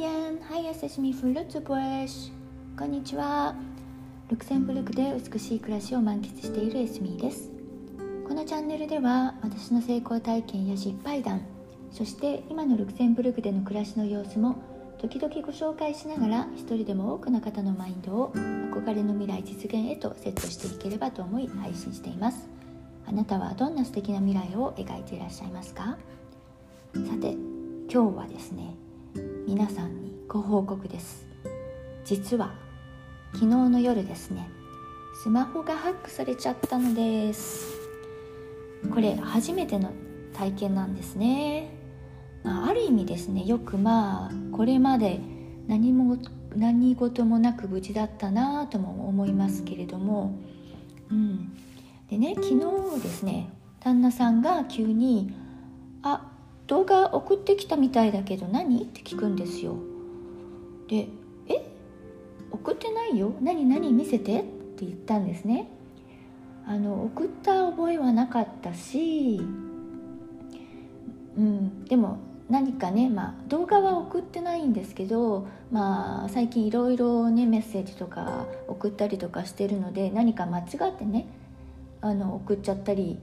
Moyen, hi, es ist mi f l u t z b u s こんにちは。ルクセンブルクで美しい暮らしを満喫しているエスミーです。このチャンネルでは私の成功体験や失敗談、そして今のルクセンブルクでの暮らしの様子も時々ご紹介しながら一人でも多くの方のマインドを憧れの未来実現へとセットしていければと思い配信しています。あなたはどんな素敵な未来を描いていらっしゃいますかさて今日はですね皆さんにご報告です。実は昨日の夜ですねスマホがハックされちゃったのです。これ初めての体験なんですね、まあ、る意味ですねよくまあこれまで何も何事もなく無事だったなとも思いますけれども、うん、でね昨日ですね旦那さんが急に「動画送ってきたみたいだけど何?」って聞くんですよ。で「え？送ってないよ？何何？見せて」って言ったんですね。あの送った覚えはなかったし、うん、でも何かね、まあ、動画は送ってないんですけど、まあ、最近いろいろねメッセージとか送ったりとかしてるので何か間違ってねあの送っちゃったり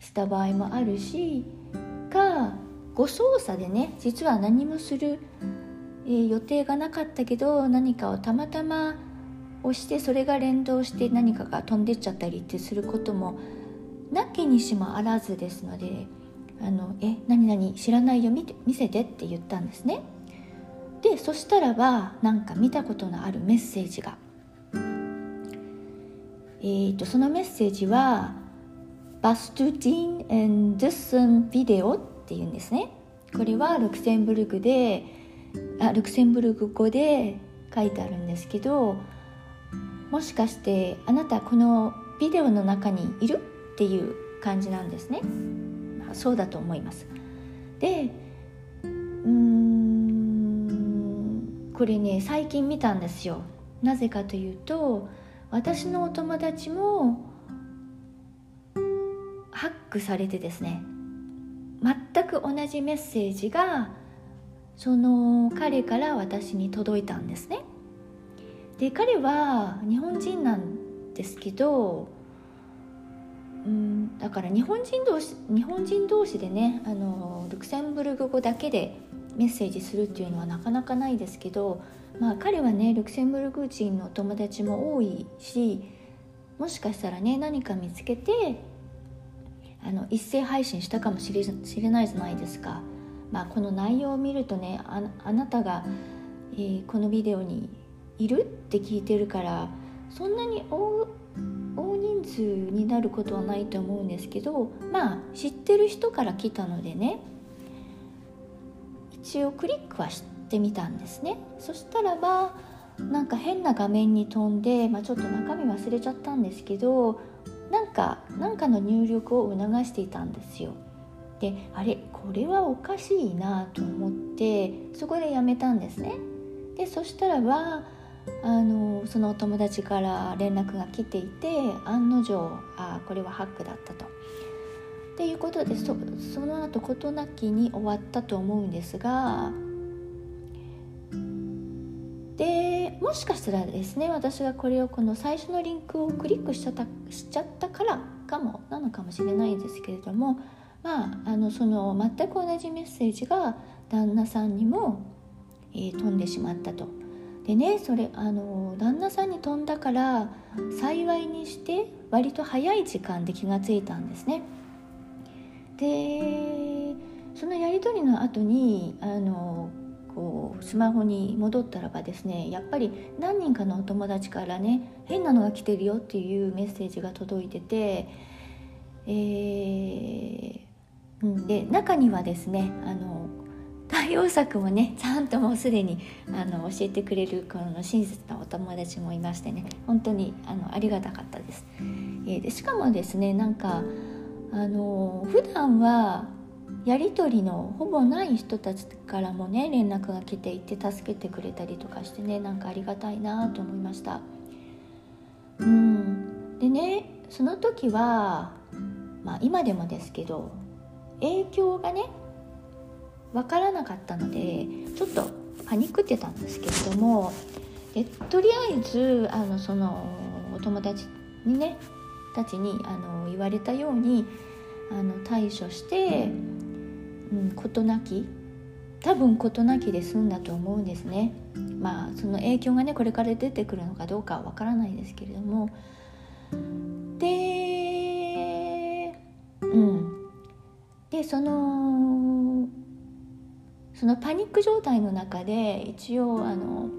した場合もあるし誤操作でね実は何もする、えー、予定がなかったけど何かをたまたま押してそれが連動して何かが飛んでっちゃったりってすることもなきにしもあらずですので「あのえ何々知らないよ見て見せて」って言ったんですね。でそしたらばなんか見たことのあるメッセージがえーと、そのメッセージは「バストゥティン・エン・デュスン・ビデオ」っていうんですね。これはルクセンブルクであルクセンブルク語で書いてあるんですけどもしかしてあなたこのビデオの中にいるっていう感じなんですね。そうだと思います。でうんこれね最近見たんですよ。なぜかというと私のお友達もハックされてですね全く同じメッセージがその彼から私に届いたんですね。で彼は日本人なんですけどうんだから日本人同士日本人同士でねあのルクセンブルク語だけでメッセージするっていうのはなかなかないですけどまあ彼はねルクセンブルク人の友達も多いしもしかしたらね何か見つけてあの一斉配信したかもしれしれないじゃないですか、まあ、この内容を見るとねあなたが、えー、このビデオにいるって聞いてるからそんなに大人数になることはないと思うんですけどまあ知ってる人から来たのでね一応クリックはしてみたんですね。そしたらばなんか変な画面に飛んで、まあ、ちょっと中身忘れちゃったんですけどなんかなんかの入力を促していたんですよであれこれはおかしいなと思ってそこでやめたんですねでそしたらばあのそのお友達から連絡が来ていて案の定あこれはハックだったと。っていうことでそその後事なきに終わったと思うんですがでもしかしたらですね私がこれをこの最初のリンクをクリックしちゃったしちゃったからかもなのかもしれないんですけれどもまああのその全く同じメッセージが旦那さんにも、えー、飛んでしまったと。でねそれあの旦那さんに飛んだから幸いにして割と早い時間で気がついたんですね。でそのやり取りの後にあのこうスマホに戻ったらばですねやっぱり何人かのお友達からね変なのが来てるよっていうメッセージが届いてて、えー、うん、で中にはですねあの対応策もねちゃんともうすでにあの教えてくれるこの親切なお友達もいましてね本当にあのありがたかったです。えー、でしかもですねなんかあの普段はやり取りのほぼない人たちからもね連絡が来ていて助けてくれたりとかしてねなんかありがたいなと思いました。うん。でねその時はまあ今でもですけど影響がね分からなかったのでちょっとパニックってたんですけれどもでとりあえずあのそのお友達にねたちにあの言われたようにあの対処して、うん、なき。多分事なきで済んだと思うんですね。まあその影響がねこれから出てくるのかどうかわからないですけれども。でうん。でそのそのパニック状態の中で一応あの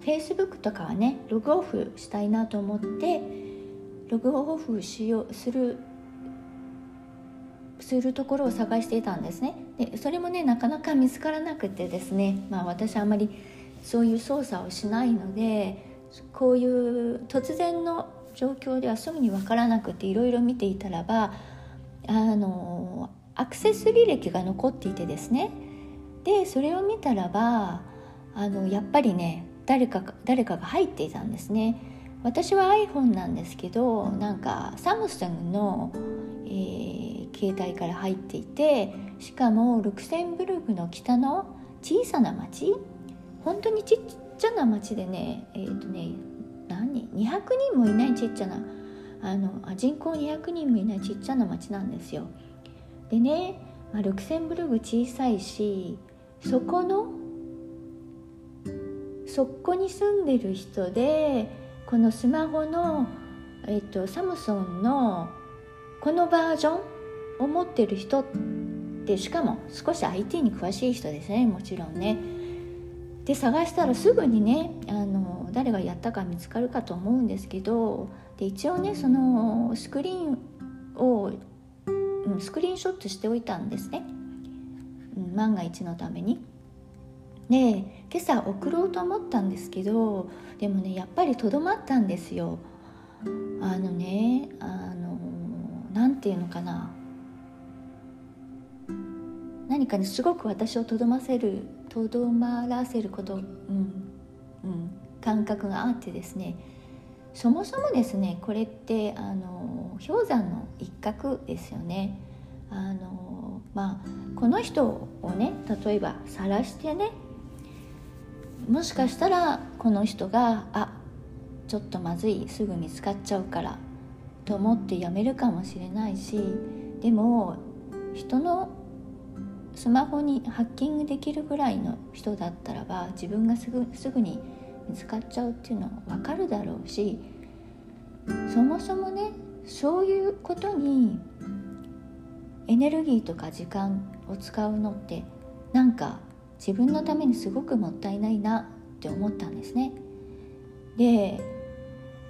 Facebook とかはねログオフしたいなと思ってログオフしようするするところを探していたんですね。でそれもねなかなか見つからなくてですね。まあ私あまりそういう操作をしないのでこういう突然の状況ではすぐに分からなくていろいろ見ていたらばあのアクセス履歴が残っていてですね。でそれを見たらばあのやっぱりね誰か誰かが入っていたんですね。私は iPhone なんですけどなんかサムスンの、えー、携帯から入っていてしかもルクセンブルクの北の小さな町？本当にちっちゃな町でねえっ、ー、とね何200人もいないちっちゃなあの人口200人もいないちっちゃな町なんですよ。でね、まあ、ルクセンブルク小さいしそこのそこに住んでる人でこのスマホの、えっと、サムソンのこのバージョンを持ってる人ってしかも少し IT に詳しい人ですねもちろんね。で探したらすぐにねあの誰がやったか見つかるかと思うんですけどで一応ねそのスクリーンを、スクリーンショットしておいたんですね。万が一のために。で今朝送ろうと思ったんですけどでもねやっぱりとどまったんですよ。あのねあの何て言うのかな何かにすごく私をとどませるとどまらせること、うんうん、感覚があってですねそもそもですねこれってあの氷山の一角ですよね。あのまあ、この人をね例えば晒してねもしかしたらこの人があちょっとまずいすぐ見つかっちゃうからと思ってやめるかもしれないしでも人のスマホにハッキングできるぐらいの人だったらば自分がすぐすぐに見つかっちゃうっていうのは分かるだろうしそもそもねそういうことにエネルギーとか時間を使うのってなんか自分のためにすごくもったいないなって思ったんですね。で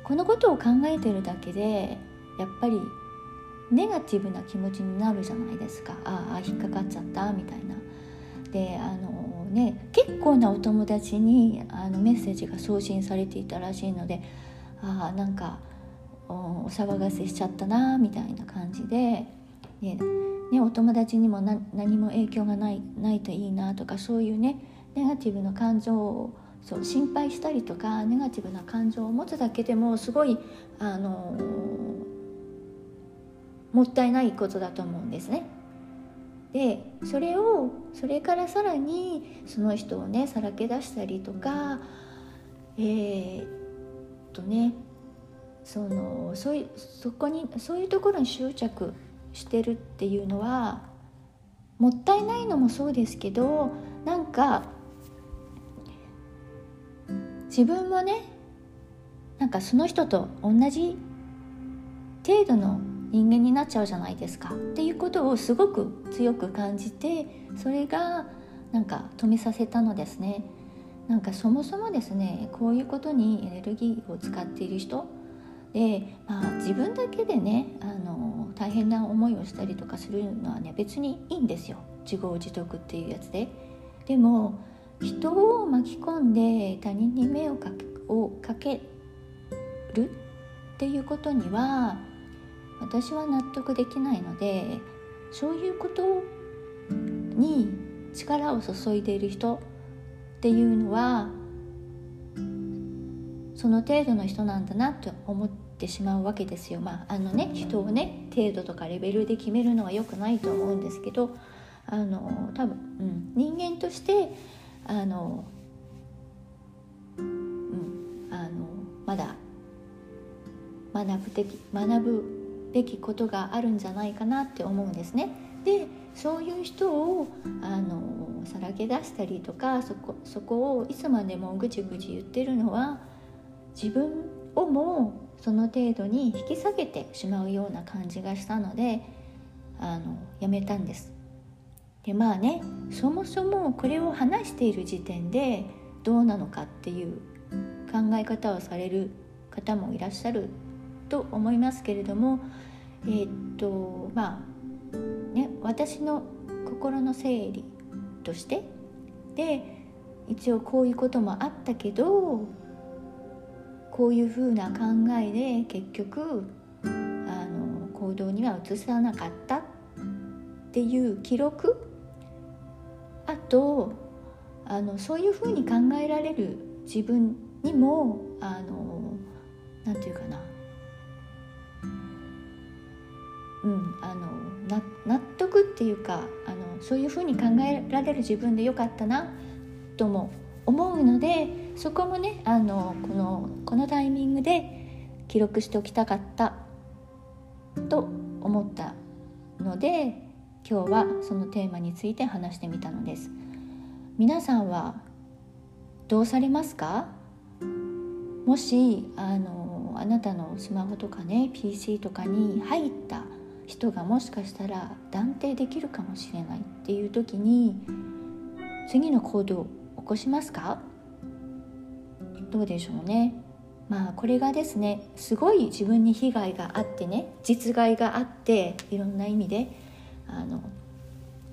このことを考えてるだけでやっぱりネガティブな気持ちになるじゃないですかああ引っかかっちゃったみたいな。であのね結構なお友達にあのメッセージが送信されていたらしいのでああなんかお騒がせしちゃったなみたいな感じで、ね、ね、お友達にも何も影響がないないといいなとかそういうねネガティブな感情をそう心配したりとかネガティブな感情を持つだけでもすごい、あのー、もったいないことだと思うんですね。でそれをそれからさらにその人をねさらけ出したりとかえー、っとねそのそういうそこにそういうところに執着してるっていうのはもったいないのもそうですけどなんか自分もねなんかその人と同じ程度の人間になっちゃうじゃないですか。っていうことをすごく強く感じてそれがなんか止めさせたのですね。なんかそもそもですねこういうことにエネルギーを使っている人で、まあ、自分だけでねあの大変な思いをしたりとかするのはね別にいいんですよ。自業自得っていうやつで。でも人を巻き込んで他人に目をかけをかけるっていうことには私は納得できないのでそういうことに力を注いでいる人っていうのはその程度の人なんだなと思ってしまうわけですよ。まああのね人をね程度とかレベルで決めるのは良くないと思うんですけどあの多分、うん、人間としてあの、うん、あのまだ学ぶべき学ぶべきことがあるんじゃないかなって思うんですね。でそういう人をあのさらけ出したりとかそこそこをいつまでもぐちぐち言ってるのは自分をもその程度に引き下げてしまうような感じがしたのであのやめたんです。でまあねそもそもこれを話している時点でどうなのかっていう考え方をされる方もいらっしゃると思いますけれどもえー、っとまあね私の心の整理としてで一応こういうこともあったけどこういうふうな考えで結局あの行動には移さなかったっていう記録。あとあのそういうふうに考えられる自分にもあのなんていうかなうん。あの納得っていうかあのそういうふうに考えられる自分でよかったなとも思うのでそこもねあのこのこのタイミングで記録しておきたかったと思ったので今日はそのテーマについて話してみたのです。皆さんはどうされますか？もしあのあなたのスマホとかね PC とかに入った人がもしかしたら断定できるかもしれないっていう時に次の行動起こしますか？どうでしょうね。まあこれがですねすごい自分に被害があってね実害があっていろんな意味であの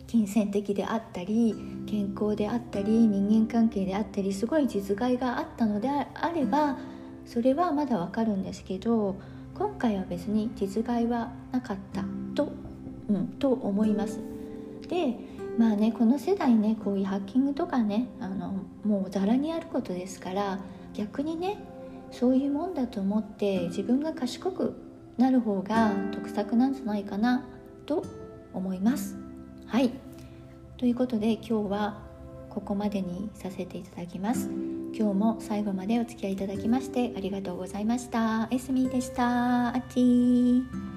金銭的であったり健康であったり人間関係であったりすごい実害があったのであればそれはまだわかるんですけど今回は別に実害はなかったと,、うん、と思います。でまあねこの世代ねこういうハッキングとかねあのもうざらにあることですから逆にねそういうもんだと思って自分が賢くなる方が得策なんじゃないかなと思います。はいということで今日はここまでにさせていただきます。今日も最後までお付き合いいただきましてありがとうございました。エスミーでした。あっちー。